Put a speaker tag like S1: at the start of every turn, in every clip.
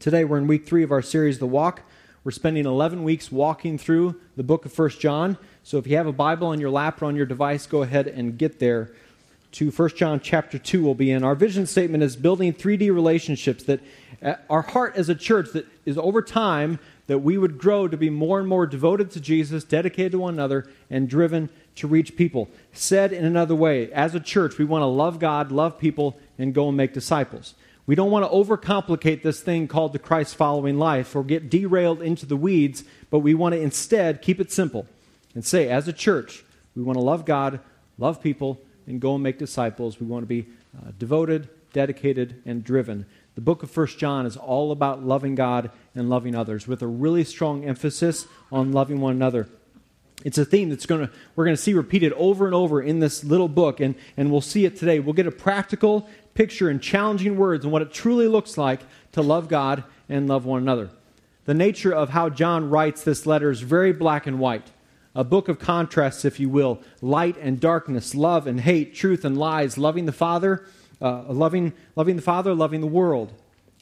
S1: Today we're in week three of our series, The Walk. We're spending 11 weeks walking through the book of 1 John. So if you have a Bible on your lap or on your device, go ahead and get there to 1 John chapter 2 will be in. Our vision statement is building 3D relationships that uh, our heart as a church that is over time that we would grow to be more and more devoted to Jesus, dedicated to one another, and driven to reach people. Said in another way, as a church, we want to love God, love people, and go and make disciples. We don't want to overcomplicate this thing called the Christ following life or get derailed into the weeds, but we want to instead keep it simple and say, as a church, we want to love God, love people, and go and make disciples. We want to be uh, devoted, dedicated, and driven. The book of First John is all about loving God and loving others with a really strong emphasis on loving one another. It's a theme that's going to we're going to see repeated over and over in this little book and, and we'll see it today. We'll get a practical picture in challenging words and what it truly looks like to love God and love one another. The nature of how John writes this letter is very black and white a book of contrasts, if you will light and darkness, love and hate, truth and lies, loving the Father, uh, loving, loving the Father, loving the world,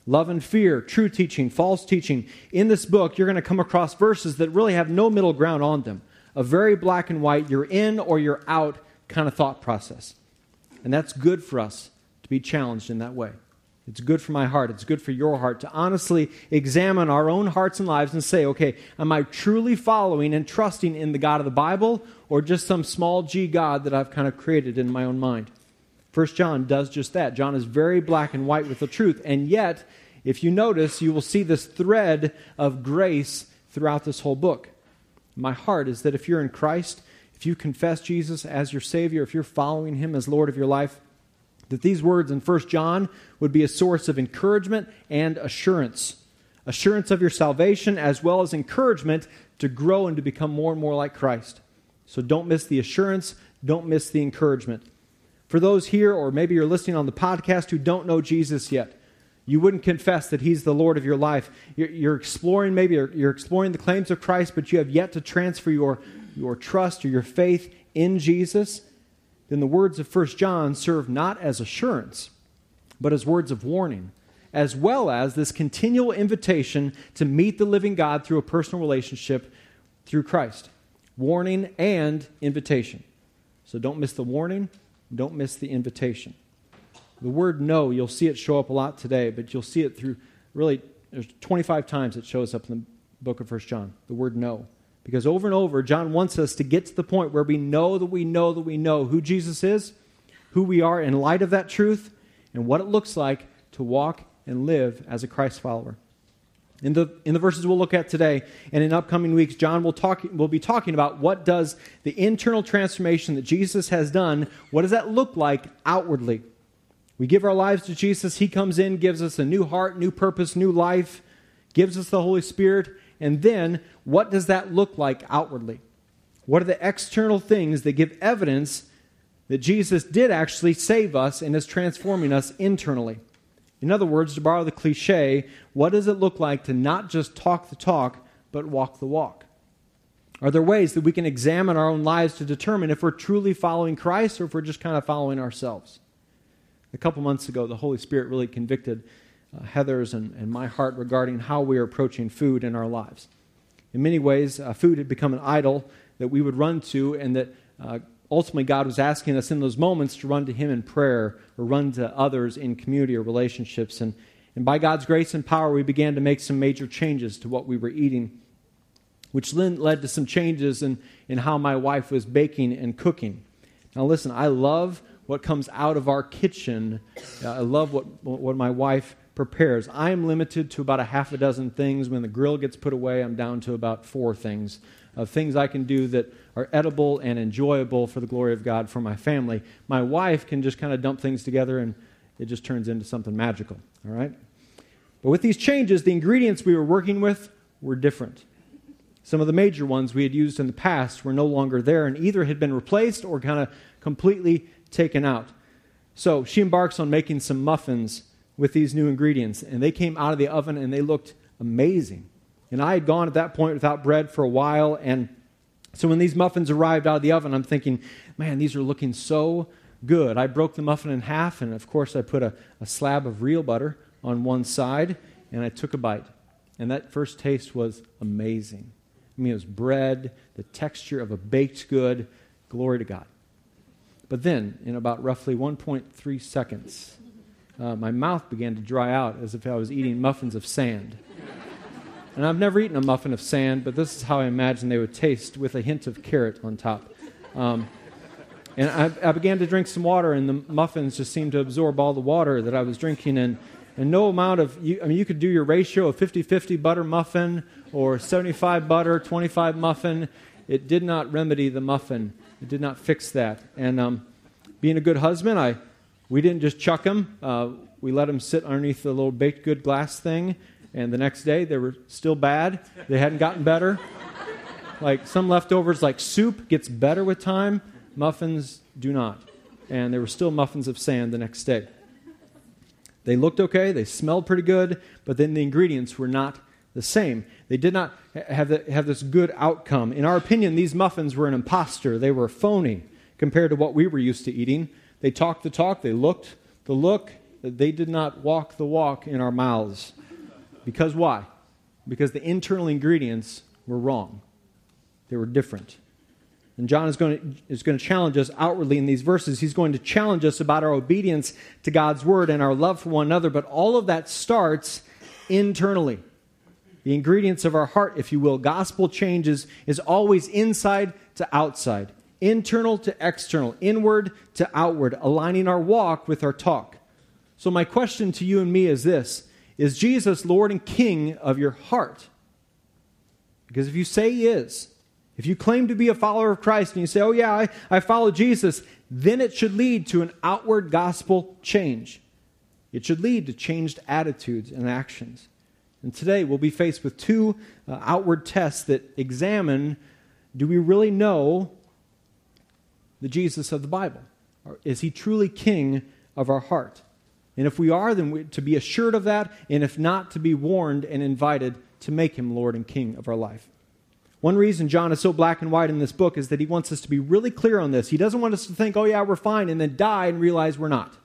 S1: love and fear, true teaching, false teaching. In this book, you're going to come across verses that really have no middle ground on them. A very black and white, you're in or you're out kind of thought process. And that's good for us to be challenged in that way. It's good for my heart. It's good for your heart to honestly examine our own hearts and lives and say, okay, am I truly following and trusting in the God of the Bible or just some small g God that I've kind of created in my own mind? First John does just that. John is very black and white with the truth. And yet, if you notice, you will see this thread of grace throughout this whole book. My heart is that if you're in Christ, if you confess Jesus as your Savior, if you're following Him as Lord of your life, that these words in 1 John would be a source of encouragement and assurance. Assurance of your salvation as well as encouragement to grow and to become more and more like Christ. So don't miss the assurance, don't miss the encouragement. For those here, or maybe you're listening on the podcast who don't know Jesus yet, you wouldn't confess that He's the Lord of your life. You're, you're exploring, maybe you're, you're exploring the claims of Christ, but you have yet to transfer your, your trust or your faith in Jesus then the words of 1 John serve not as assurance, but as words of warning, as well as this continual invitation to meet the living God through a personal relationship through Christ. Warning and invitation. So don't miss the warning, don't miss the invitation. The word no, you'll see it show up a lot today, but you'll see it through really, there's 25 times it shows up in the book of 1 John, the word no. Because over and over, John wants us to get to the point where we know that we know that we know who Jesus is, who we are in light of that truth, and what it looks like to walk and live as a Christ follower. In the, in the verses we'll look at today and in upcoming weeks, John will, talk, will be talking about what does the internal transformation that Jesus has done, what does that look like outwardly? We give our lives to Jesus. He comes in, gives us a new heart, new purpose, new life, gives us the Holy Spirit, and then, what does that look like outwardly? What are the external things that give evidence that Jesus did actually save us and is transforming us internally? In other words, to borrow the cliche, what does it look like to not just talk the talk, but walk the walk? Are there ways that we can examine our own lives to determine if we're truly following Christ or if we're just kind of following ourselves? A couple months ago, the Holy Spirit really convicted uh, Heather's and, and my heart regarding how we are approaching food in our lives. In many ways, uh, food had become an idol that we would run to, and that uh, ultimately God was asking us in those moments to run to Him in prayer or run to others in community or relationships. And, and by God's grace and power, we began to make some major changes to what we were eating, which then led to some changes in, in how my wife was baking and cooking. Now, listen, I love what comes out of our kitchen. Uh, I love what, what my wife prepares. I am limited to about a half a dozen things. When the grill gets put away, I'm down to about four things of things I can do that are edible and enjoyable for the glory of God for my family. My wife can just kind of dump things together and it just turns into something magical. All right? But with these changes, the ingredients we were working with were different. Some of the major ones we had used in the past were no longer there and either had been replaced or kind of completely taken out. So she embarks on making some muffins with these new ingredients. And they came out of the oven and they looked amazing. And I had gone at that point without bread for a while. And so when these muffins arrived out of the oven, I'm thinking, man, these are looking so good. I broke the muffin in half. And of course, I put a, a slab of real butter on one side. and I took a bite. And that first taste was amazing. I mean, it was bread, the texture of a baked good. Glory to God. But then, in about roughly 1.3 seconds, uh, my mouth began to dry out as if I was eating muffins of sand. And I've never eaten a muffin of sand, but this is how I imagine they would taste with a hint of carrot on top. Um, and I, I, began to drink some water, and the muffins just seemed to absorb all the water that I was drinking. And, and no amount of, you, I mean, you could do your ratio of 50 50 butter muffin or 75 butter, 25 muffin. It did not remedy the muffin, it did not fix that. And um, being a good husband, I, we didn't just chuck them. Uh, we let them sit underneath the little baked good glass thing, and the next day they were still bad. They hadn't gotten better. like some leftovers, like soup, gets better with time. Muffins do not. And there were still muffins of sand the next day. They looked okay, they smelled pretty good, but then the ingredients were not the same. They did not have, the, have this good outcome. In our opinion, these muffins were an impostor. They were phony compared to what we were used to eating. They talked the talk, they looked the look, they did not walk the walk in our mouths. Because why? Because the internal ingredients were wrong, they were different. And John is going, to, is going to challenge us outwardly in these verses. He's going to challenge us about our obedience to God's word and our love for one another. But all of that starts internally. The ingredients of our heart, if you will, gospel changes, is always inside to outside, internal to external, inward to outward, aligning our walk with our talk. So, my question to you and me is this Is Jesus Lord and King of your heart? Because if you say He is, if you claim to be a follower of Christ and you say, oh, yeah, I, I follow Jesus, then it should lead to an outward gospel change. It should lead to changed attitudes and actions. And today we'll be faced with two uh, outward tests that examine do we really know the Jesus of the Bible? Is he truly king of our heart? And if we are, then we, to be assured of that, and if not, to be warned and invited to make him Lord and King of our life. One reason John is so black and white in this book is that he wants us to be really clear on this. He doesn't want us to think, oh, yeah, we're fine, and then die and realize we're not.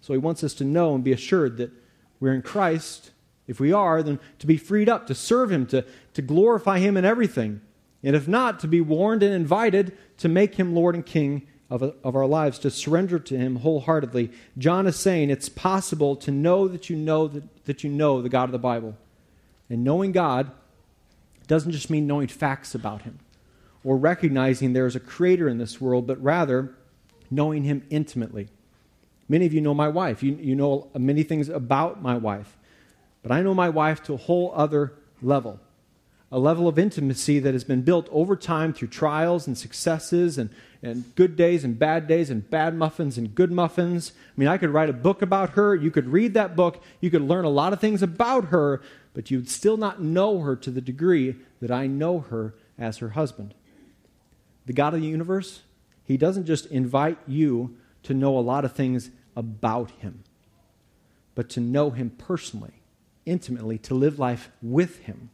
S1: So he wants us to know and be assured that we're in Christ. If we are, then to be freed up, to serve him, to, to glorify him in everything. And if not, to be warned and invited to make him Lord and King of, of our lives, to surrender to him wholeheartedly. John is saying it's possible to know that you know that, that you know the God of the Bible. And knowing God doesn't just mean knowing facts about him or recognizing there is a creator in this world, but rather knowing him intimately. Many of you know my wife. You, you know many things about my wife. But I know my wife to a whole other level a level of intimacy that has been built over time through trials and successes and, and good days and bad days and bad muffins and good muffins. I mean, I could write a book about her. You could read that book. You could learn a lot of things about her, but you'd still not know her to the degree that I know her as her husband. The God of the universe, He doesn't just invite you to know a lot of things about Him, but to know Him personally, intimately, to live life with Him.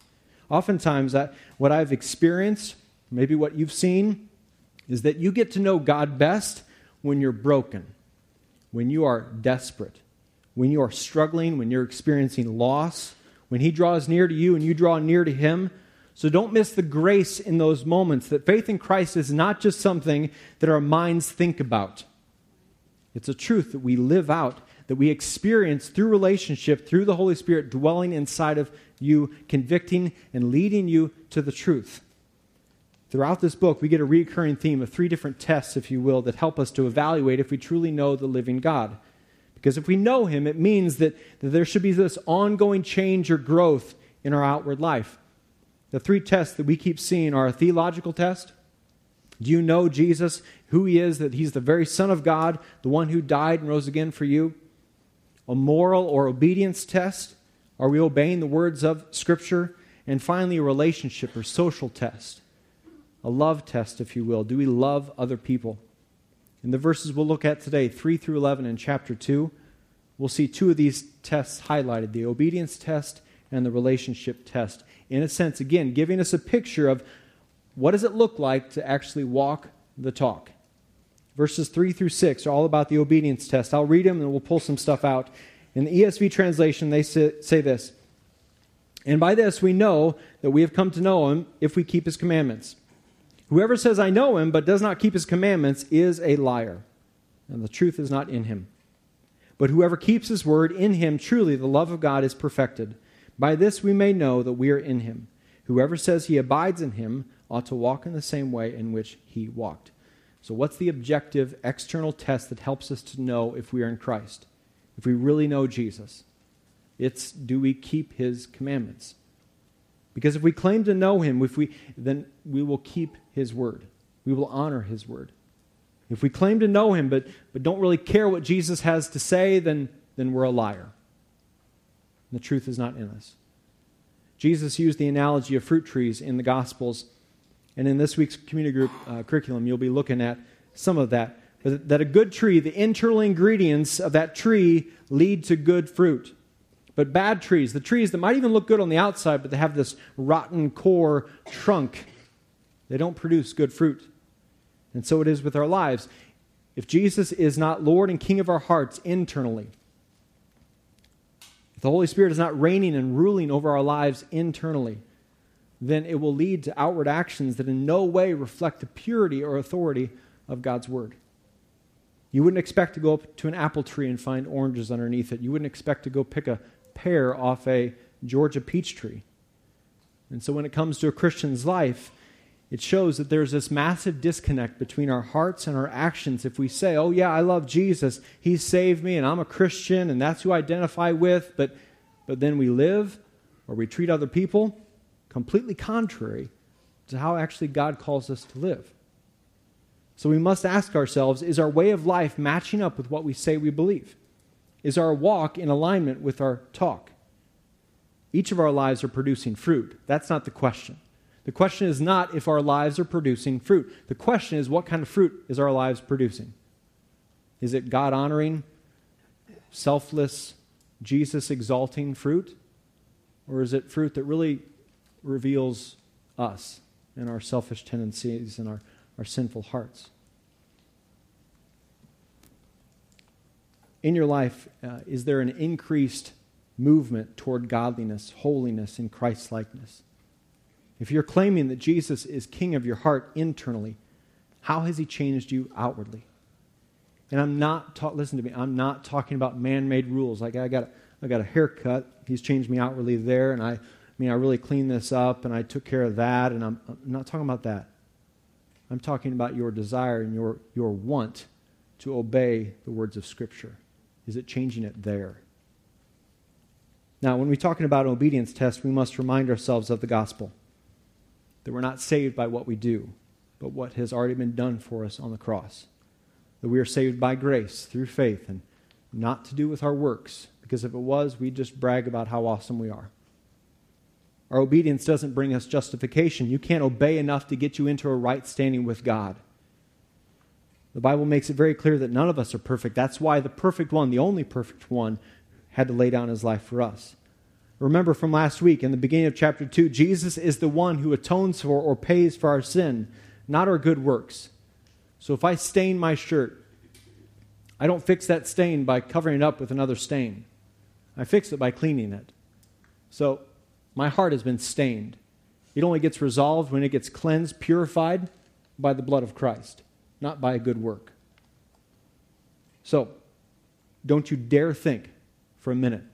S1: Oftentimes, that, what I've experienced, maybe what you've seen, is that you get to know God best when you're broken, when you are desperate, when you are struggling, when you're experiencing loss, when He draws near to you and you draw near to Him. So don't miss the grace in those moments that faith in Christ is not just something that our minds think about. It's a truth that we live out, that we experience through relationship, through the Holy Spirit dwelling inside of you, convicting and leading you to the truth. Throughout this book, we get a recurring theme of three different tests, if you will, that help us to evaluate if we truly know the living God. Because if we know Him, it means that, that there should be this ongoing change or growth in our outward life. The three tests that we keep seeing are a theological test. Do you know Jesus, who He is, that He's the very Son of God, the one who died and rose again for you? A moral or obedience test. Are we obeying the words of Scripture? And finally, a relationship or social test. A love test, if you will. Do we love other people? In the verses we'll look at today, 3 through 11 in chapter 2, we'll see two of these tests highlighted the obedience test and the relationship test. In a sense, again, giving us a picture of what does it look like to actually walk the talk. Verses 3 through 6 are all about the obedience test. I'll read them and we'll pull some stuff out. In the ESV translation, they say this And by this we know that we have come to know him if we keep his commandments. Whoever says, I know him, but does not keep his commandments, is a liar, and the truth is not in him. But whoever keeps his word, in him truly the love of God is perfected. By this we may know that we are in him. Whoever says he abides in him ought to walk in the same way in which he walked. So, what's the objective external test that helps us to know if we are in Christ? If we really know Jesus? It's do we keep his commandments? Because if we claim to know him, if we, then we will keep his word. We will honor his word. If we claim to know him but, but don't really care what Jesus has to say, then, then we're a liar. And the truth is not in us. Jesus used the analogy of fruit trees in the Gospels. And in this week's community group uh, curriculum, you'll be looking at some of that. That a good tree, the internal ingredients of that tree lead to good fruit. But bad trees, the trees that might even look good on the outside, but they have this rotten core trunk, they don't produce good fruit. And so it is with our lives. If Jesus is not Lord and King of our hearts internally, if the Holy Spirit is not reigning and ruling over our lives internally, then it will lead to outward actions that in no way reflect the purity or authority of God's Word. You wouldn't expect to go up to an apple tree and find oranges underneath it. You wouldn't expect to go pick a pear off a Georgia peach tree. And so when it comes to a Christian's life, it shows that there's this massive disconnect between our hearts and our actions. If we say, oh, yeah, I love Jesus, He saved me, and I'm a Christian, and that's who I identify with, but, but then we live or we treat other people completely contrary to how actually God calls us to live. So we must ask ourselves is our way of life matching up with what we say we believe? Is our walk in alignment with our talk? Each of our lives are producing fruit. That's not the question. The question is not if our lives are producing fruit. The question is what kind of fruit is our lives producing? Is it God honoring, selfless, Jesus exalting fruit? Or is it fruit that really reveals us and our selfish tendencies and our, our sinful hearts? in your life, uh, is there an increased movement toward godliness, holiness, and Christ likeness? If you're claiming that Jesus is king of your heart internally, how has he changed you outwardly? And I'm not ta- listen to me, I'm not talking about man-made rules. Like I got a, I got a haircut, he's changed me outwardly there, and I mean I really cleaned this up and I took care of that, and I'm, I'm not talking about that. I'm talking about your desire and your, your want to obey the words of Scripture. Is it changing it there? Now, when we're talking about an obedience test, we must remind ourselves of the gospel that we're not saved by what we do, but what has already been done for us on the cross. That we are saved by grace through faith and not to do with our works, because if it was, we'd just brag about how awesome we are. Our obedience doesn't bring us justification. You can't obey enough to get you into a right standing with God. The Bible makes it very clear that none of us are perfect. That's why the perfect one, the only perfect one, had to lay down his life for us. Remember from last week in the beginning of chapter 2, Jesus is the one who atones for or pays for our sin, not our good works. So if I stain my shirt, I don't fix that stain by covering it up with another stain. I fix it by cleaning it. So my heart has been stained. It only gets resolved when it gets cleansed, purified by the blood of Christ not by a good work. So, don't you dare think for a minute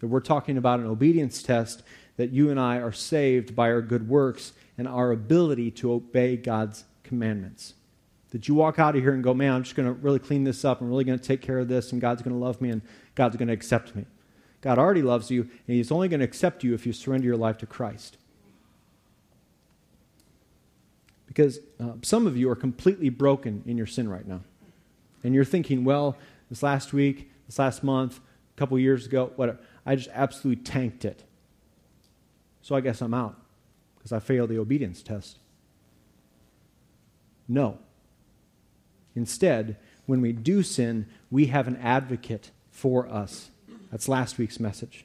S1: that we're talking about an obedience test that you and I are saved by our good works and our ability to obey God's commandments. That you walk out of here and go, man, I'm just going to really clean this up. I'm really going to take care of this, and God's going to love me, and God's going to accept me. God already loves you, and He's only going to accept you if you surrender your life to Christ. Because uh, some of you are completely broken in your sin right now. And you're thinking, well, this last week, this last month, a couple years ago, whatever, I just absolutely tanked it. So I guess I'm out because I failed the obedience test. No. Instead, when we do sin, we have an advocate for us. That's last week's message.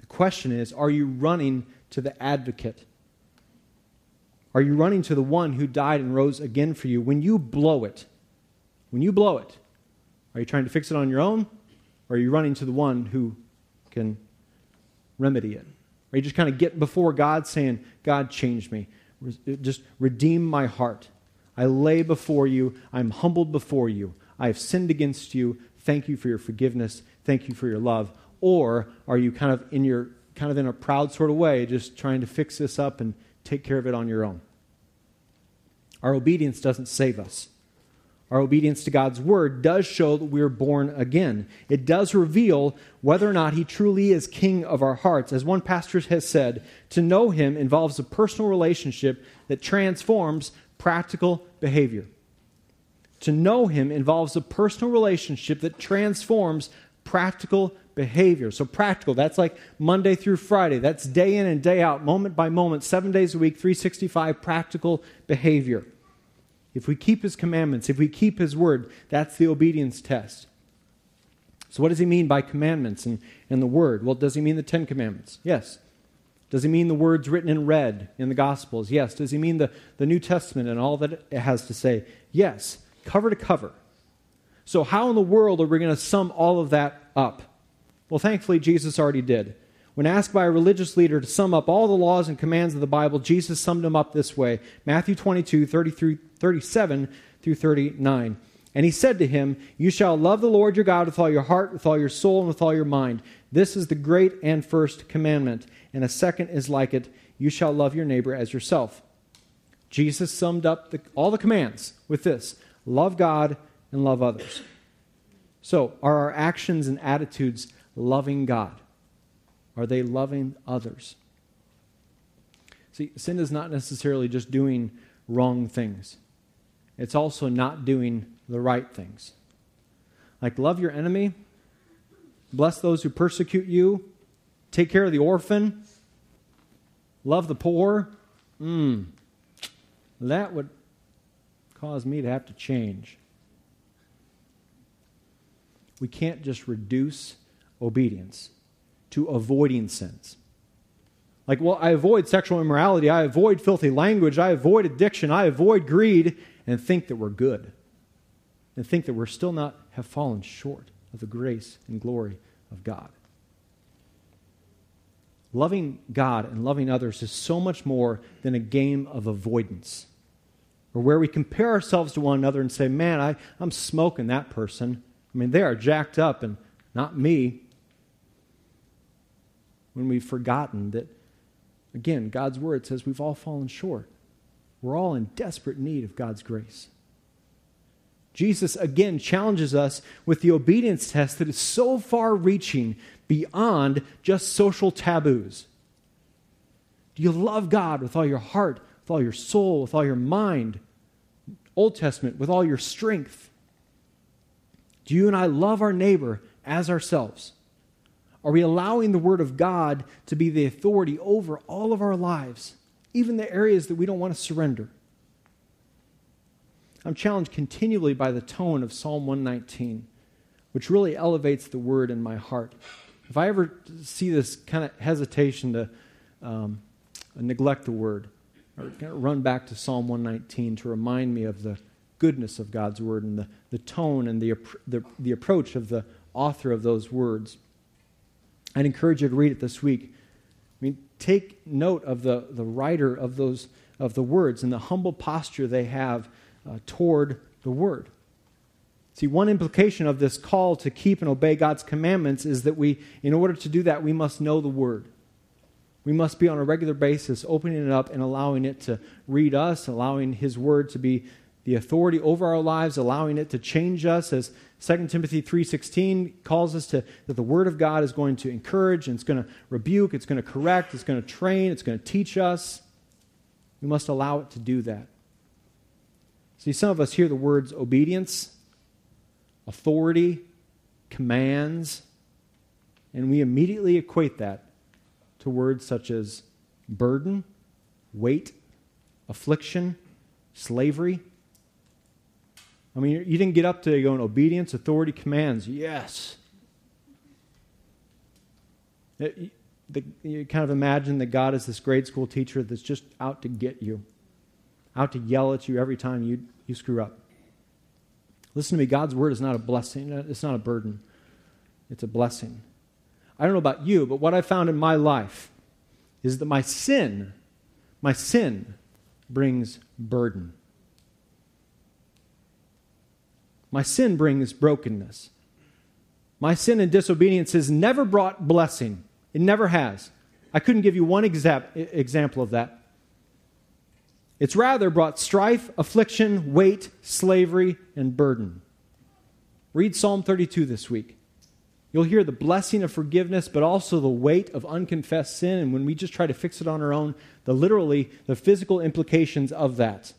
S1: The question is are you running to the advocate? Are you running to the one who died and rose again for you? When you blow it, when you blow it, are you trying to fix it on your own? Or are you running to the one who can remedy it? Are you just kind of getting before God saying, God, change me? Just redeem my heart. I lay before you. I'm humbled before you. I have sinned against you. Thank you for your forgiveness. Thank you for your love. Or are you kind of in your kind of in a proud sort of way, just trying to fix this up and take care of it on your own? Our obedience doesn't save us. Our obedience to God's word does show that we're born again. It does reveal whether or not he truly is king of our hearts. As one pastor has said, to know him involves a personal relationship that transforms practical behavior. To know him involves a personal relationship that transforms practical behavior. So, practical, that's like Monday through Friday. That's day in and day out, moment by moment, seven days a week, 365 practical behavior. If we keep his commandments, if we keep his word, that's the obedience test. So, what does he mean by commandments and, and the word? Well, does he mean the Ten Commandments? Yes. Does he mean the words written in red in the Gospels? Yes. Does he mean the, the New Testament and all that it has to say? Yes. Cover to cover. So, how in the world are we going to sum all of that up? Well, thankfully, Jesus already did. When asked by a religious leader to sum up all the laws and commands of the Bible, Jesus summed them up this way Matthew 22, 33, 37 through 39. And he said to him, You shall love the Lord your God with all your heart, with all your soul, and with all your mind. This is the great and first commandment. And a second is like it You shall love your neighbor as yourself. Jesus summed up the, all the commands with this love God and love others. So, are our actions and attitudes loving God? Are they loving others? See, sin is not necessarily just doing wrong things, it's also not doing the right things. Like, love your enemy, bless those who persecute you, take care of the orphan, love the poor. Hmm, that would cause me to have to change. We can't just reduce obedience to avoiding sins. Like, well, I avoid sexual immorality, I avoid filthy language, I avoid addiction, I avoid greed, and think that we're good. And think that we're still not have fallen short of the grace and glory of God. Loving God and loving others is so much more than a game of avoidance, or where we compare ourselves to one another and say, Man, I, I'm smoking that person. I mean, they are jacked up and not me when we've forgotten that, again, God's word says we've all fallen short. We're all in desperate need of God's grace. Jesus again challenges us with the obedience test that is so far reaching beyond just social taboos. Do you love God with all your heart, with all your soul, with all your mind? Old Testament, with all your strength? Do you and I love our neighbor as ourselves? Are we allowing the Word of God to be the authority over all of our lives, even the areas that we don't want to surrender? I'm challenged continually by the tone of Psalm 119, which really elevates the Word in my heart. If I ever see this kind of hesitation to um, neglect the Word, or run back to Psalm 119 to remind me of the goodness of God's Word and the, the tone and the, the, the approach of the author of those words. I'd encourage you to read it this week. I mean, take note of the, the writer of those of the words and the humble posture they have uh, toward the word. See, one implication of this call to keep and obey God's commandments is that we, in order to do that, we must know the word. We must be on a regular basis opening it up and allowing it to read us, allowing His word to be the authority over our lives, allowing it to change us as 2 Timothy 3:16 calls us to that the word of God is going to encourage and it's going to rebuke, it's going to correct, it's going to train, it's going to teach us. We must allow it to do that. See, some of us hear the words obedience, authority, commands, and we immediately equate that to words such as burden, weight, affliction, slavery. I mean, you didn't get up today going, obedience, authority, commands. Yes. Uh, it, the, you kind of imagine that God is this grade school teacher that's just out to get you, out to yell at you every time you, you screw up. Listen to me, God's word is not a blessing, uh, it's not a burden. it's a blessing. I don't know about you, but what I found in my life is that my sin, my sin brings burden. My sin brings brokenness. My sin and disobedience has never brought blessing. It never has. I couldn't give you one exa- example of that. It's rather brought strife, affliction, weight, slavery, and burden. Read Psalm 32 this week. You'll hear the blessing of forgiveness, but also the weight of unconfessed sin. And when we just try to fix it on our own, the literally, the physical implications of that.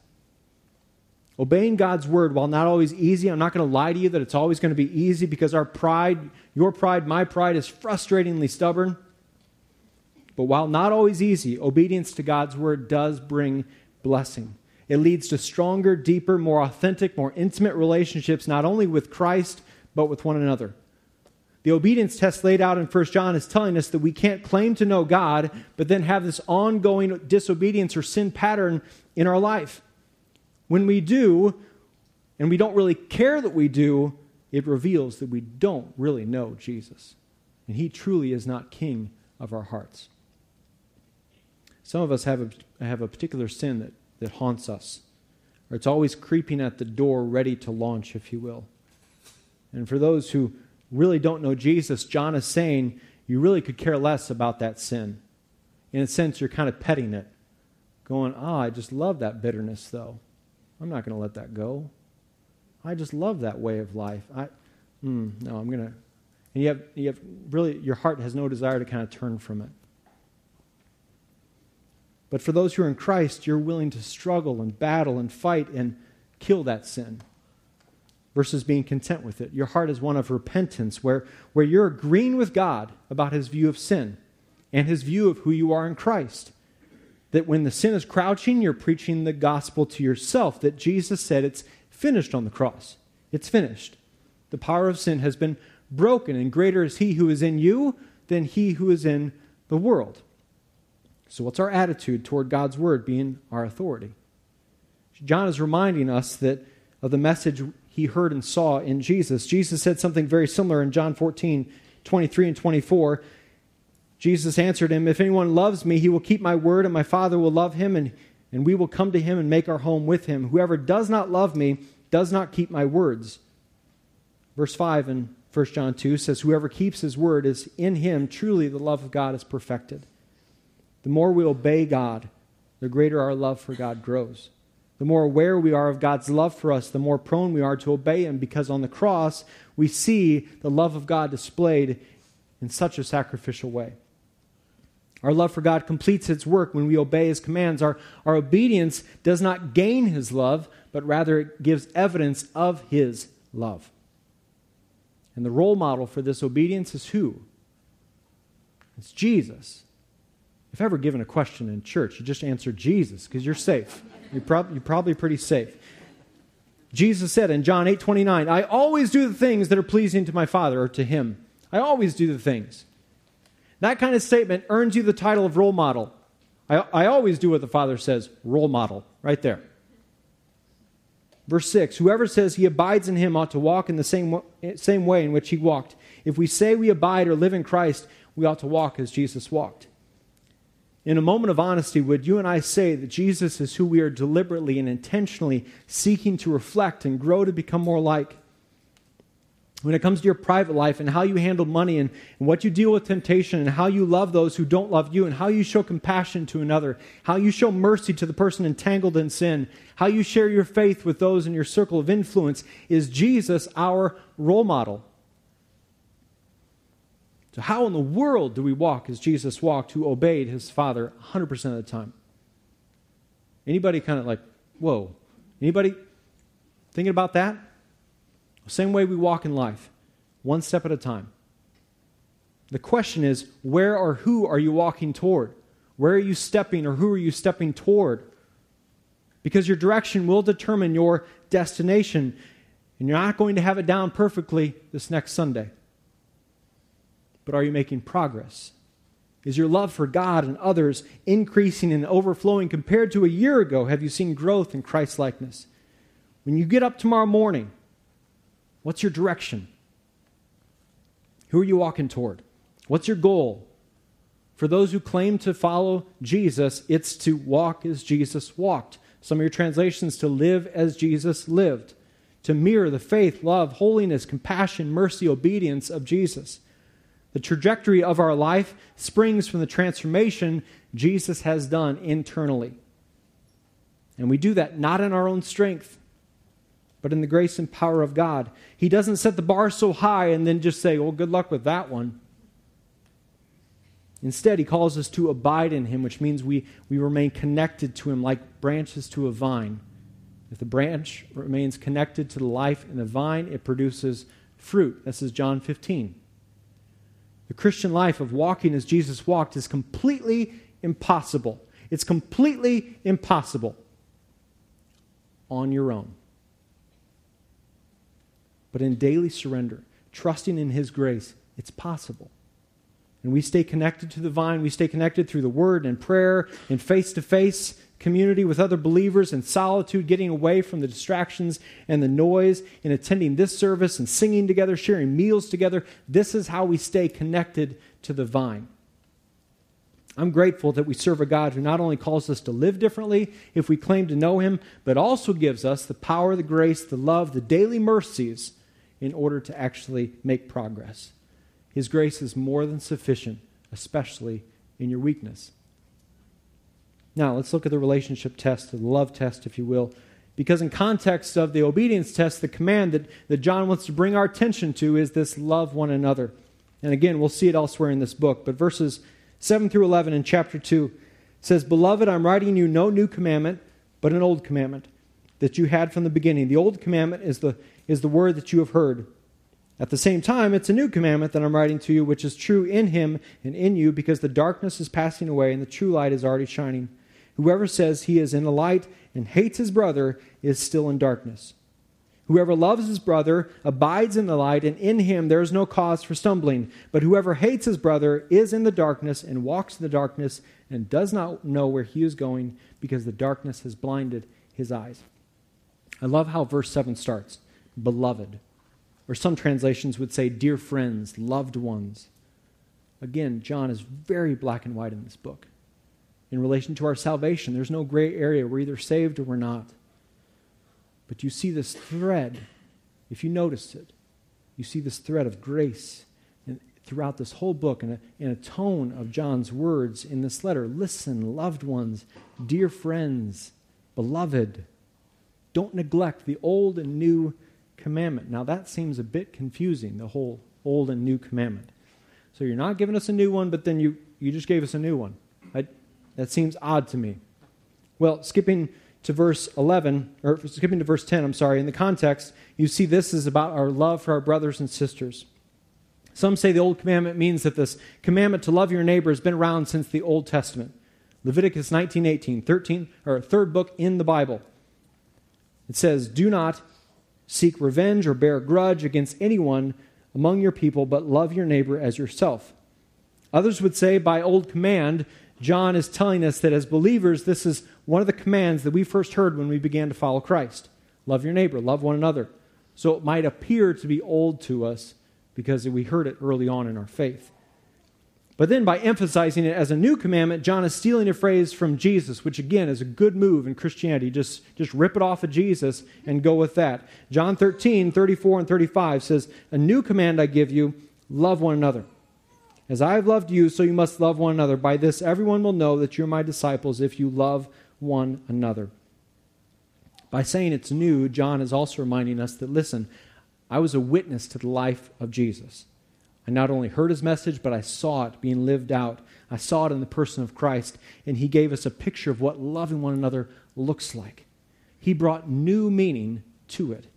S1: Obeying God's word, while not always easy, I'm not going to lie to you that it's always going to be easy because our pride, your pride, my pride, is frustratingly stubborn. But while not always easy, obedience to God's word does bring blessing. It leads to stronger, deeper, more authentic, more intimate relationships, not only with Christ, but with one another. The obedience test laid out in 1 John is telling us that we can't claim to know God, but then have this ongoing disobedience or sin pattern in our life. When we do, and we don't really care that we do, it reveals that we don't really know Jesus. And He truly is not King of our hearts. Some of us have a, have a particular sin that, that haunts us, or it's always creeping at the door, ready to launch, if you will. And for those who really don't know Jesus, John is saying you really could care less about that sin. In a sense, you're kind of petting it, going, Ah, oh, I just love that bitterness, though. I'm not going to let that go. I just love that way of life. I, mm, no, I'm going to. And you have, you have really, your heart has no desire to kind of turn from it. But for those who are in Christ, you're willing to struggle and battle and fight and kill that sin versus being content with it. Your heart is one of repentance, where, where you're agreeing with God about his view of sin and his view of who you are in Christ. That when the sin is crouching, you're preaching the gospel to yourself, that Jesus said it's finished on the cross. It's finished. The power of sin has been broken, and greater is he who is in you than he who is in the world. So, what's our attitude toward God's word being our authority? John is reminding us that of the message he heard and saw in Jesus. Jesus said something very similar in John 14, 23 and 24. Jesus answered him, If anyone loves me, he will keep my word, and my Father will love him, and, and we will come to him and make our home with him. Whoever does not love me does not keep my words. Verse 5 in 1 John 2 says, Whoever keeps his word is in him, truly the love of God is perfected. The more we obey God, the greater our love for God grows. The more aware we are of God's love for us, the more prone we are to obey Him because on the cross we see the love of God displayed in such a sacrificial way. Our love for God completes its work when we obey His commands. Our, our obedience does not gain His love, but rather it gives evidence of His love. And the role model for this obedience is who? It's Jesus. If ever given a question in church, you just answer Jesus because you're safe. You're, prob- you're probably pretty safe. Jesus said in John 8 29, I always do the things that are pleasing to my Father or to Him. I always do the things. That kind of statement earns you the title of role model. I, I always do what the Father says, role model, right there. Verse 6 Whoever says he abides in him ought to walk in the same, same way in which he walked. If we say we abide or live in Christ, we ought to walk as Jesus walked. In a moment of honesty, would you and I say that Jesus is who we are deliberately and intentionally seeking to reflect and grow to become more like? When it comes to your private life and how you handle money and, and what you deal with temptation and how you love those who don't love you and how you show compassion to another, how you show mercy to the person entangled in sin, how you share your faith with those in your circle of influence, is Jesus our role model? So, how in the world do we walk as Jesus walked, who obeyed his Father 100% of the time? Anybody kind of like, whoa? Anybody thinking about that? Same way we walk in life, one step at a time. The question is, where or who are you walking toward? Where are you stepping or who are you stepping toward? Because your direction will determine your destination, and you're not going to have it down perfectly this next Sunday but are you making progress? Is your love for God and others increasing and overflowing compared to a year ago? Have you seen growth in Christ likeness? When you get up tomorrow morning, what's your direction? Who are you walking toward? What's your goal? For those who claim to follow Jesus, it's to walk as Jesus walked. Some of your translations, to live as Jesus lived, to mirror the faith, love, holiness, compassion, mercy, obedience of Jesus. The trajectory of our life springs from the transformation Jesus has done internally. And we do that not in our own strength, but in the grace and power of God. He doesn't set the bar so high and then just say, well, good luck with that one. Instead, he calls us to abide in him, which means we, we remain connected to him like branches to a vine. If the branch remains connected to the life in the vine, it produces fruit. This is John 15. The Christian life of walking as Jesus walked is completely impossible. It's completely impossible on your own. But in daily surrender, trusting in His grace, it's possible. And we stay connected to the vine. We stay connected through the word and prayer and face to face community with other believers and solitude, getting away from the distractions and the noise, in attending this service and singing together, sharing meals together. This is how we stay connected to the vine. I'm grateful that we serve a God who not only calls us to live differently if we claim to know Him, but also gives us the power, the grace, the love, the daily mercies in order to actually make progress. His grace is more than sufficient, especially in your weakness. Now, let's look at the relationship test, the love test, if you will. Because, in context of the obedience test, the command that, that John wants to bring our attention to is this love one another. And again, we'll see it elsewhere in this book. But verses 7 through 11 in chapter 2 says, Beloved, I'm writing you no new commandment, but an old commandment that you had from the beginning. The old commandment is the, is the word that you have heard. At the same time, it's a new commandment that I'm writing to you, which is true in him and in you, because the darkness is passing away and the true light is already shining. Whoever says he is in the light and hates his brother is still in darkness. Whoever loves his brother abides in the light, and in him there is no cause for stumbling. But whoever hates his brother is in the darkness and walks in the darkness and does not know where he is going because the darkness has blinded his eyes. I love how verse 7 starts Beloved. Or some translations would say, Dear friends, loved ones. Again, John is very black and white in this book. In relation to our salvation, there's no gray area. We're either saved or we're not. But you see this thread, if you notice it, you see this thread of grace throughout this whole book and a, in a tone of John's words in this letter. Listen, loved ones, dear friends, beloved, don't neglect the old and new commandment. Now, that seems a bit confusing, the whole old and new commandment. So you're not giving us a new one, but then you, you just gave us a new one. I, that seems odd to me. Well, skipping to verse 11, or skipping to verse 10, I'm sorry, in the context, you see this is about our love for our brothers and sisters. Some say the Old Commandment means that this commandment to love your neighbor has been around since the Old Testament. Leviticus 19:18, 13 or third book in the Bible. It says, "Do not seek revenge or bear a grudge against anyone among your people, but love your neighbor as yourself. Others would say, by old command, John is telling us that as believers, this is one of the commands that we first heard when we began to follow Christ love your neighbor, love one another. So it might appear to be old to us because we heard it early on in our faith. But then, by emphasizing it as a new commandment, John is stealing a phrase from Jesus, which again is a good move in Christianity. Just, just rip it off of Jesus and go with that. John 13, 34 and 35 says, A new command I give you love one another. As I have loved you, so you must love one another. By this, everyone will know that you're my disciples if you love one another. By saying it's new, John is also reminding us that, listen, I was a witness to the life of Jesus. I not only heard his message, but I saw it being lived out. I saw it in the person of Christ, and he gave us a picture of what loving one another looks like. He brought new meaning to it.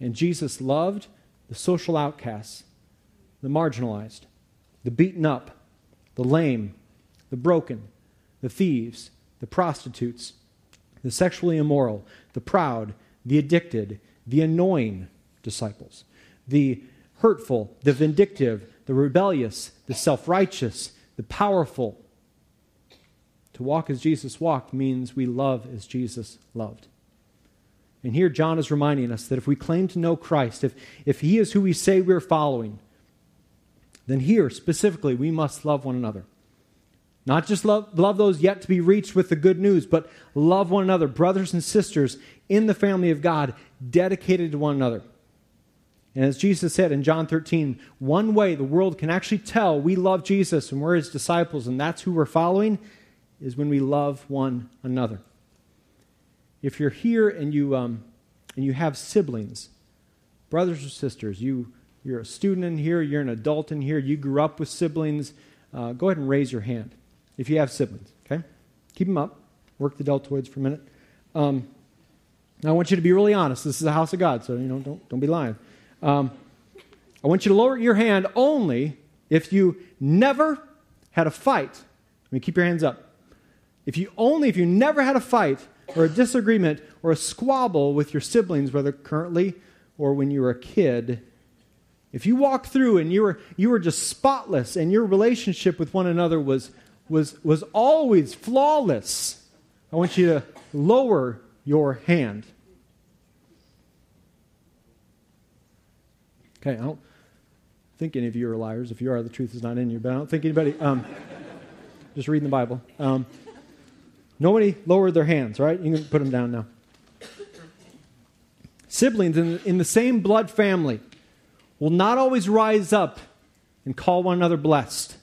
S1: And Jesus loved the social outcasts, the marginalized, the beaten up, the lame, the broken, the thieves, the prostitutes, the sexually immoral, the proud, the addicted, the annoying disciples, the hurtful, the vindictive, the rebellious, the self righteous, the powerful. To walk as Jesus walked means we love as Jesus loved. And here John is reminding us that if we claim to know Christ, if, if he is who we say we're following, then here specifically we must love one another. Not just love, love those yet to be reached with the good news, but love one another, brothers and sisters in the family of God, dedicated to one another. And as Jesus said in John 13, one way the world can actually tell we love Jesus and we're his disciples and that's who we're following is when we love one another. If you're here and you, um, and you have siblings, brothers or sisters, you, you're a student in here, you're an adult in here, you grew up with siblings, uh, go ahead and raise your hand if you have siblings, okay? Keep them up. Work the deltoids for a minute. Um, now, I want you to be really honest. This is the house of God, so you know, don't, don't be lying. Um, I want you to lower your hand only if you never had a fight. I mean, keep your hands up. If you only if you never had a fight or a disagreement or a squabble with your siblings, whether currently or when you were a kid, if you walked through and you were you were just spotless and your relationship with one another was was was always flawless, I want you to lower your hand. Okay, I don't think any of you are liars. If you are, the truth is not in you. But I don't think anybody. Um, just reading the Bible. Um, nobody lowered their hands, right? You can put them down now. Siblings in, in the same blood family will not always rise up and call one another blessed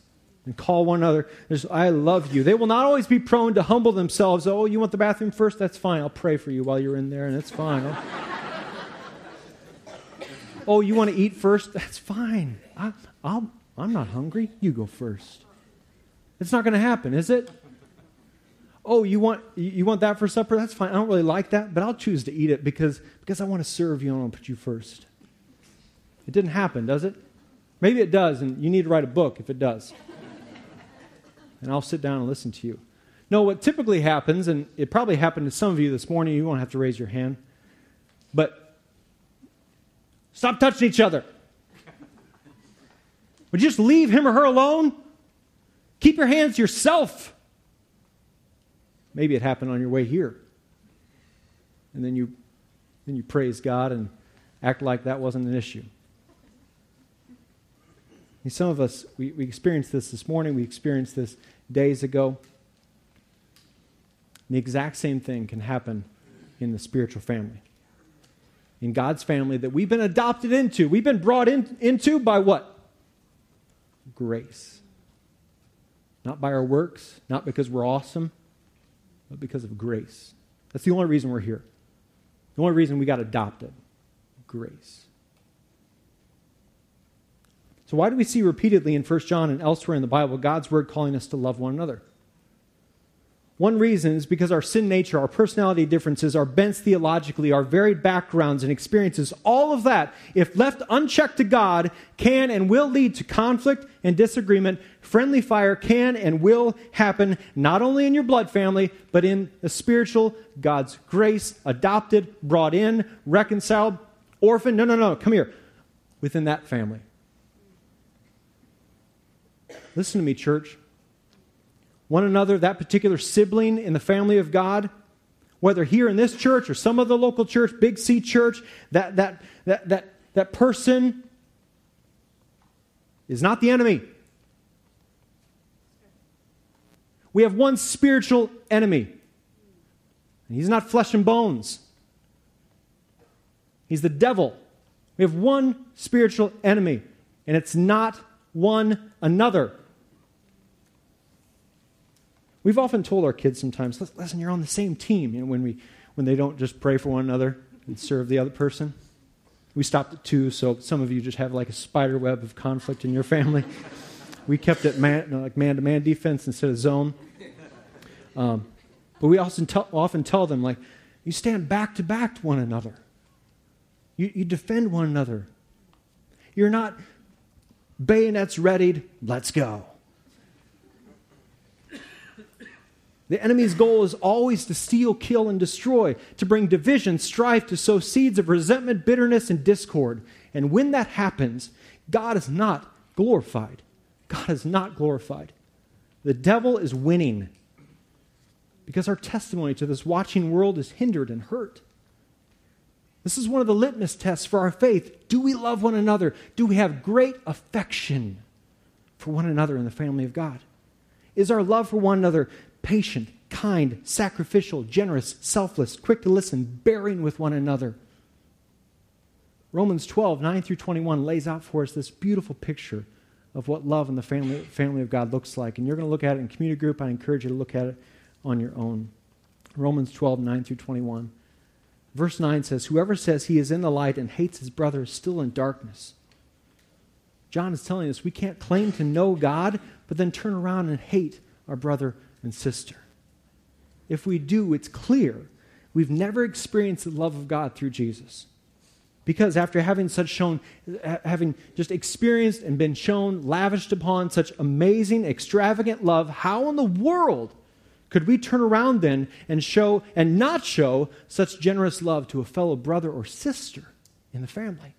S1: and call one another, I love you. They will not always be prone to humble themselves. Oh, you want the bathroom first? That's fine. I'll pray for you while you're in there, and it's fine. Oh, you want to eat first? That's fine. I, I'll, I'm not hungry. You go first. It's not going to happen, is it? Oh, you want, you want that for supper? That's fine. I don't really like that, but I'll choose to eat it because, because I want to serve you and I want to put you first. It didn't happen, does it? Maybe it does, and you need to write a book if it does and I'll sit down and listen to you. No, what typically happens, and it probably happened to some of you this morning, you won't have to raise your hand, but stop touching each other. Would you just leave him or her alone? Keep your hands yourself. Maybe it happened on your way here. And then you, then you praise God and act like that wasn't an issue. And some of us, we, we experienced this this morning, we experienced this days ago. The exact same thing can happen in the spiritual family. In God's family that we've been adopted into. We've been brought in, into by what? Grace. Not by our works, not because we're awesome, but because of grace. That's the only reason we're here. The only reason we got adopted. Grace. So, why do we see repeatedly in 1 John and elsewhere in the Bible God's word calling us to love one another? One reason is because our sin nature, our personality differences, our bents theologically, our varied backgrounds and experiences, all of that, if left unchecked to God, can and will lead to conflict and disagreement. Friendly fire can and will happen not only in your blood family, but in the spiritual, God's grace, adopted, brought in, reconciled, orphaned. No, no, no, come here. Within that family. Listen to me, church. One another, that particular sibling in the family of God, whether here in this church or some other local church, Big C church, that, that, that, that, that person is not the enemy. We have one spiritual enemy. And he's not flesh and bones. He's the devil. We have one spiritual enemy, and it's not one another. We've often told our kids sometimes, listen, you're on the same team, you know, when, we, when they don't just pray for one another and serve the other person. We stopped at two, so some of you just have like a spider web of conflict in your family. we kept it man, like man-to-man defense instead of zone. Um, but we often tell, often tell them, like, you stand back to back to one another. You, you defend one another. You're not bayonets readied, let's go. The enemy's goal is always to steal, kill, and destroy, to bring division, strife, to sow seeds of resentment, bitterness, and discord. And when that happens, God is not glorified. God is not glorified. The devil is winning because our testimony to this watching world is hindered and hurt. This is one of the litmus tests for our faith. Do we love one another? Do we have great affection for one another in the family of God? Is our love for one another patient, kind, sacrificial, generous, selfless, quick to listen, bearing with one another? Romans 12, 9 through 21 lays out for us this beautiful picture of what love in the family, family of God looks like. And you're going to look at it in community group. I encourage you to look at it on your own. Romans 12, 9 through 21. Verse 9 says, Whoever says he is in the light and hates his brother is still in darkness. John is telling us we can't claim to know God, but then turn around and hate our brother and sister. If we do, it's clear we've never experienced the love of God through Jesus. Because after having such shown, having just experienced and been shown, lavished upon such amazing, extravagant love, how in the world could we turn around then and show and not show such generous love to a fellow brother or sister in the family?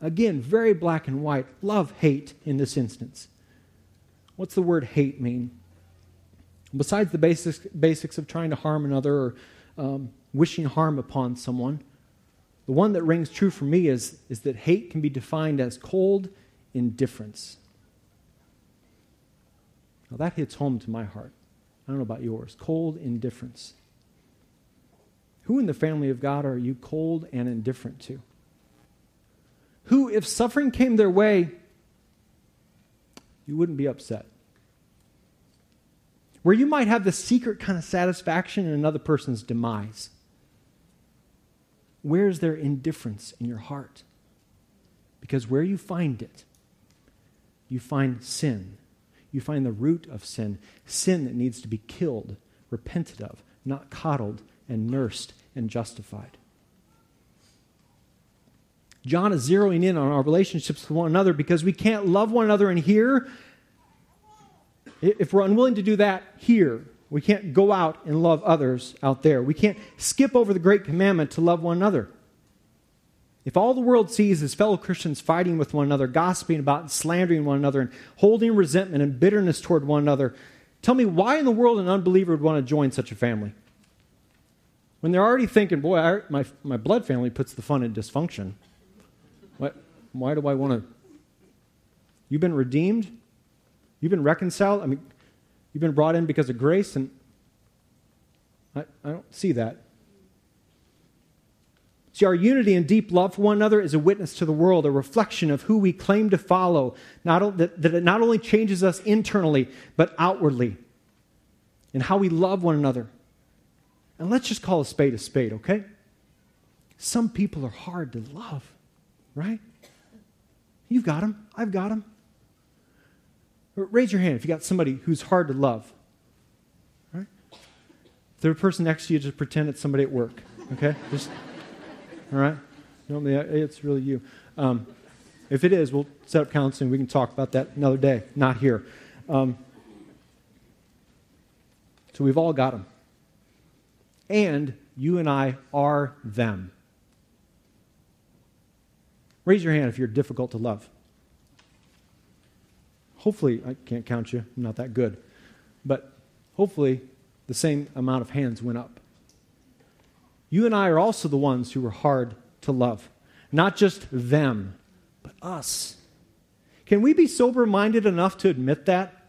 S1: Again, very black and white. Love, hate in this instance. What's the word hate mean? Besides the basics, basics of trying to harm another or um, wishing harm upon someone, the one that rings true for me is, is that hate can be defined as cold indifference. Now that hits home to my heart. I don't know about yours. Cold indifference. Who in the family of God are you cold and indifferent to? Who, if suffering came their way, you wouldn't be upset? Where you might have the secret kind of satisfaction in another person's demise. Where's there indifference in your heart? Because where you find it, you find sin. You find the root of sin, sin that needs to be killed, repented of, not coddled and nursed and justified. John is zeroing in on our relationships with one another because we can't love one another in here. If we're unwilling to do that here, we can't go out and love others out there. We can't skip over the great commandment to love one another. If all the world sees is fellow Christians fighting with one another, gossiping about and slandering one another, and holding resentment and bitterness toward one another, tell me why in the world an unbeliever would want to join such a family? When they're already thinking, boy, I, my, my blood family puts the fun in dysfunction. What, why do I want to? You've been redeemed? You've been reconciled? I mean, You've been brought in because of grace, and I, I don't see that. See, our unity and deep love for one another is a witness to the world, a reflection of who we claim to follow, not, that, that it not only changes us internally, but outwardly, in how we love one another. And let's just call a spade a spade, okay? Some people are hard to love, right? You've got them, I've got them. Raise your hand if you got somebody who's hard to love. Right? If there's a person next to you, just pretend it's somebody at work. Okay? Just, all right? it's really you. Um, if it is, we'll set up counseling. We can talk about that another day, not here. Um, so we've all got them. And you and I are them. Raise your hand if you're difficult to love. Hopefully, I can't count you, I'm not that good. But hopefully, the same amount of hands went up. You and I are also the ones who were hard to love. Not just them, but us. Can we be sober minded enough to admit that?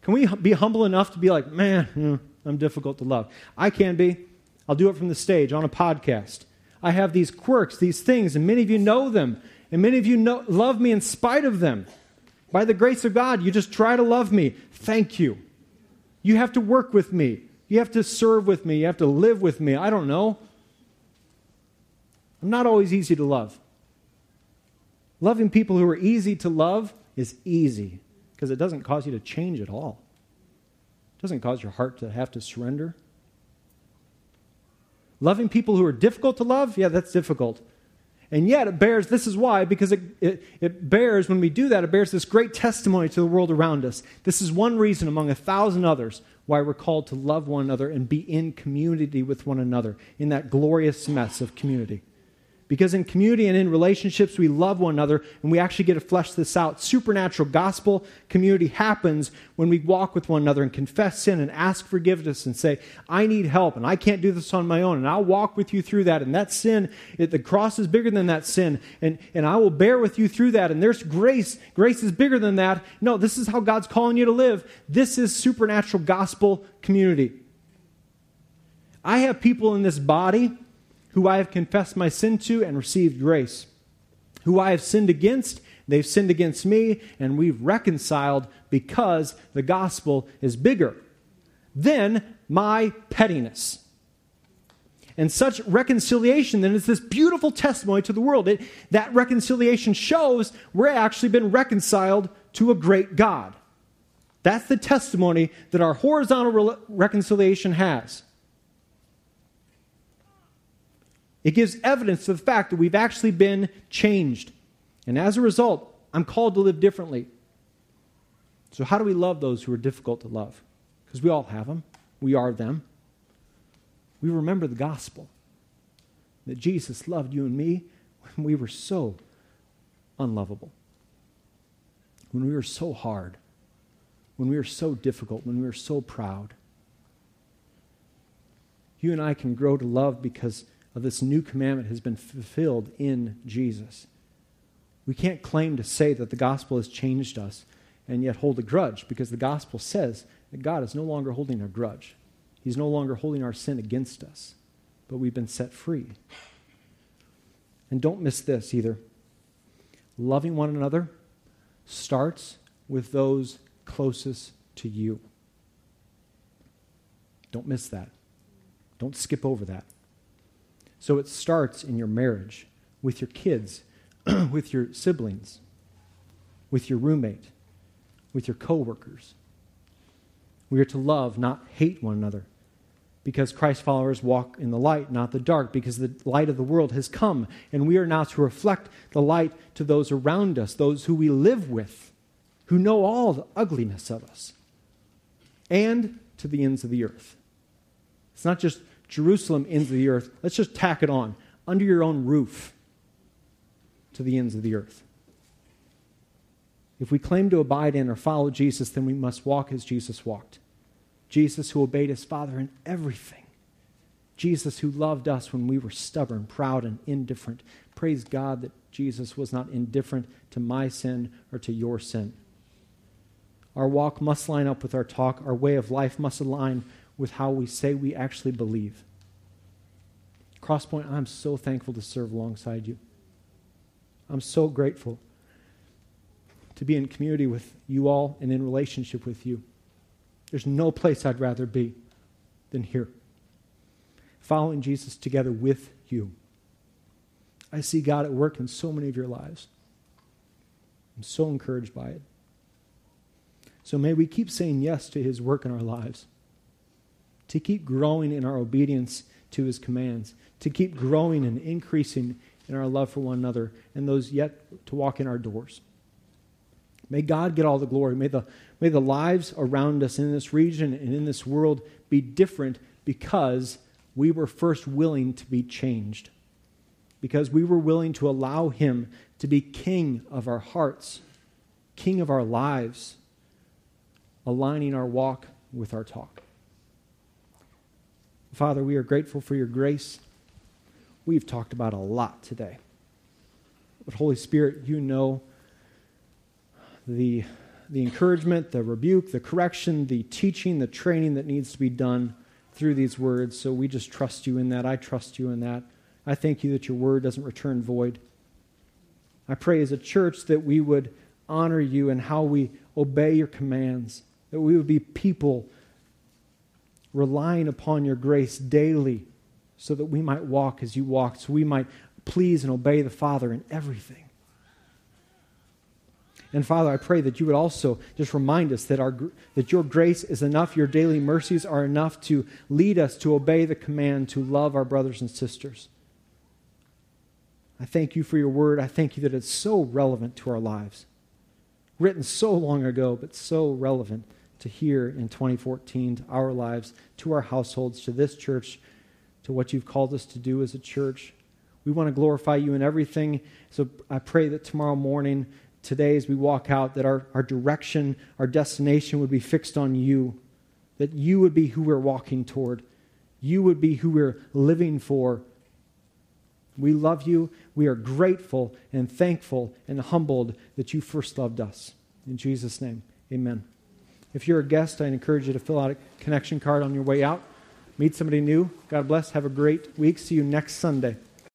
S1: Can we be humble enough to be like, man, hmm, I'm difficult to love? I can be. I'll do it from the stage on a podcast. I have these quirks, these things, and many of you know them. And many of you know, love me in spite of them. By the grace of God, you just try to love me. Thank you. You have to work with me. You have to serve with me. You have to live with me. I don't know. I'm not always easy to love. Loving people who are easy to love is easy because it doesn't cause you to change at all. It doesn't cause your heart to have to surrender. Loving people who are difficult to love, yeah, that's difficult. And yet it bears, this is why, because it, it, it, bears, when we do that, it bears this great testimony to the world around us. This is one reason among a thousand others why we're called to love one another and be in community with one another, in that glorious mess of community. Because in community and in relationships, we love one another and we actually get to flesh this out. Supernatural gospel community happens when we walk with one another and confess sin and ask forgiveness and say, I need help and I can't do this on my own. And I'll walk with you through that. And that sin, it, the cross is bigger than that sin. And, and I will bear with you through that. And there's grace. Grace is bigger than that. No, this is how God's calling you to live. This is supernatural gospel community. I have people in this body who I have confessed my sin to and received grace, who I have sinned against, they've sinned against me, and we've reconciled because the gospel is bigger than my pettiness. And such reconciliation then is this beautiful testimony to the world. It, that reconciliation shows we're actually been reconciled to a great God. That's the testimony that our horizontal re- reconciliation has. It gives evidence to the fact that we've actually been changed. And as a result, I'm called to live differently. So, how do we love those who are difficult to love? Because we all have them, we are them. We remember the gospel that Jesus loved you and me when we were so unlovable, when we were so hard, when we were so difficult, when we were so proud. You and I can grow to love because of this new commandment has been fulfilled in Jesus. We can't claim to say that the gospel has changed us and yet hold a grudge because the gospel says that God is no longer holding a grudge. He's no longer holding our sin against us, but we've been set free. And don't miss this either. Loving one another starts with those closest to you. Don't miss that. Don't skip over that. So it starts in your marriage, with your kids, with your siblings, with your roommate, with your coworkers. We are to love, not hate one another. Because Christ followers walk in the light, not the dark, because the light of the world has come, and we are now to reflect the light to those around us, those who we live with, who know all the ugliness of us, and to the ends of the earth. It's not just Jerusalem, ends of the earth. Let's just tack it on. Under your own roof to the ends of the earth. If we claim to abide in or follow Jesus, then we must walk as Jesus walked. Jesus who obeyed his Father in everything. Jesus who loved us when we were stubborn, proud, and indifferent. Praise God that Jesus was not indifferent to my sin or to your sin. Our walk must line up with our talk. Our way of life must align with how we say we actually believe. Crosspoint, I'm so thankful to serve alongside you. I'm so grateful to be in community with you all and in relationship with you. There's no place I'd rather be than here, following Jesus together with you. I see God at work in so many of your lives. I'm so encouraged by it. So may we keep saying yes to his work in our lives to keep growing in our obedience to his commands, to keep growing and increasing in our love for one another and those yet to walk in our doors. May God get all the glory. May the, may the lives around us in this region and in this world be different because we were first willing to be changed. Because we were willing to allow Him to be King of our hearts, King of our lives, aligning our walk with our talk. Father, we are grateful for your grace. We've talked about a lot today. But Holy Spirit, you know the, the encouragement, the rebuke, the correction, the teaching, the training that needs to be done through these words. So we just trust you in that. I trust you in that. I thank you that your word doesn't return void. I pray as a church that we would honor you in how we obey your commands, that we would be people relying upon your grace daily so that we might walk as you walked, so we might please and obey the Father in everything. And Father, I pray that you would also just remind us that, our, that your grace is enough, your daily mercies are enough to lead us to obey the command to love our brothers and sisters. I thank you for your word. I thank you that it's so relevant to our lives. Written so long ago, but so relevant to here in 2014, to our lives, to our households, to this church, to what you've called us to do as a church. We want to glorify you in everything. So I pray that tomorrow morning, today, as we walk out, that our, our direction, our destination would be fixed on you, that you would be who we're walking toward, you would be who we're living for. We love you. We are grateful and thankful and humbled that you first loved us. In Jesus' name, amen. If you're a guest, I encourage you to fill out a connection card on your way out. Meet somebody new. God bless. Have a great week. See you next Sunday.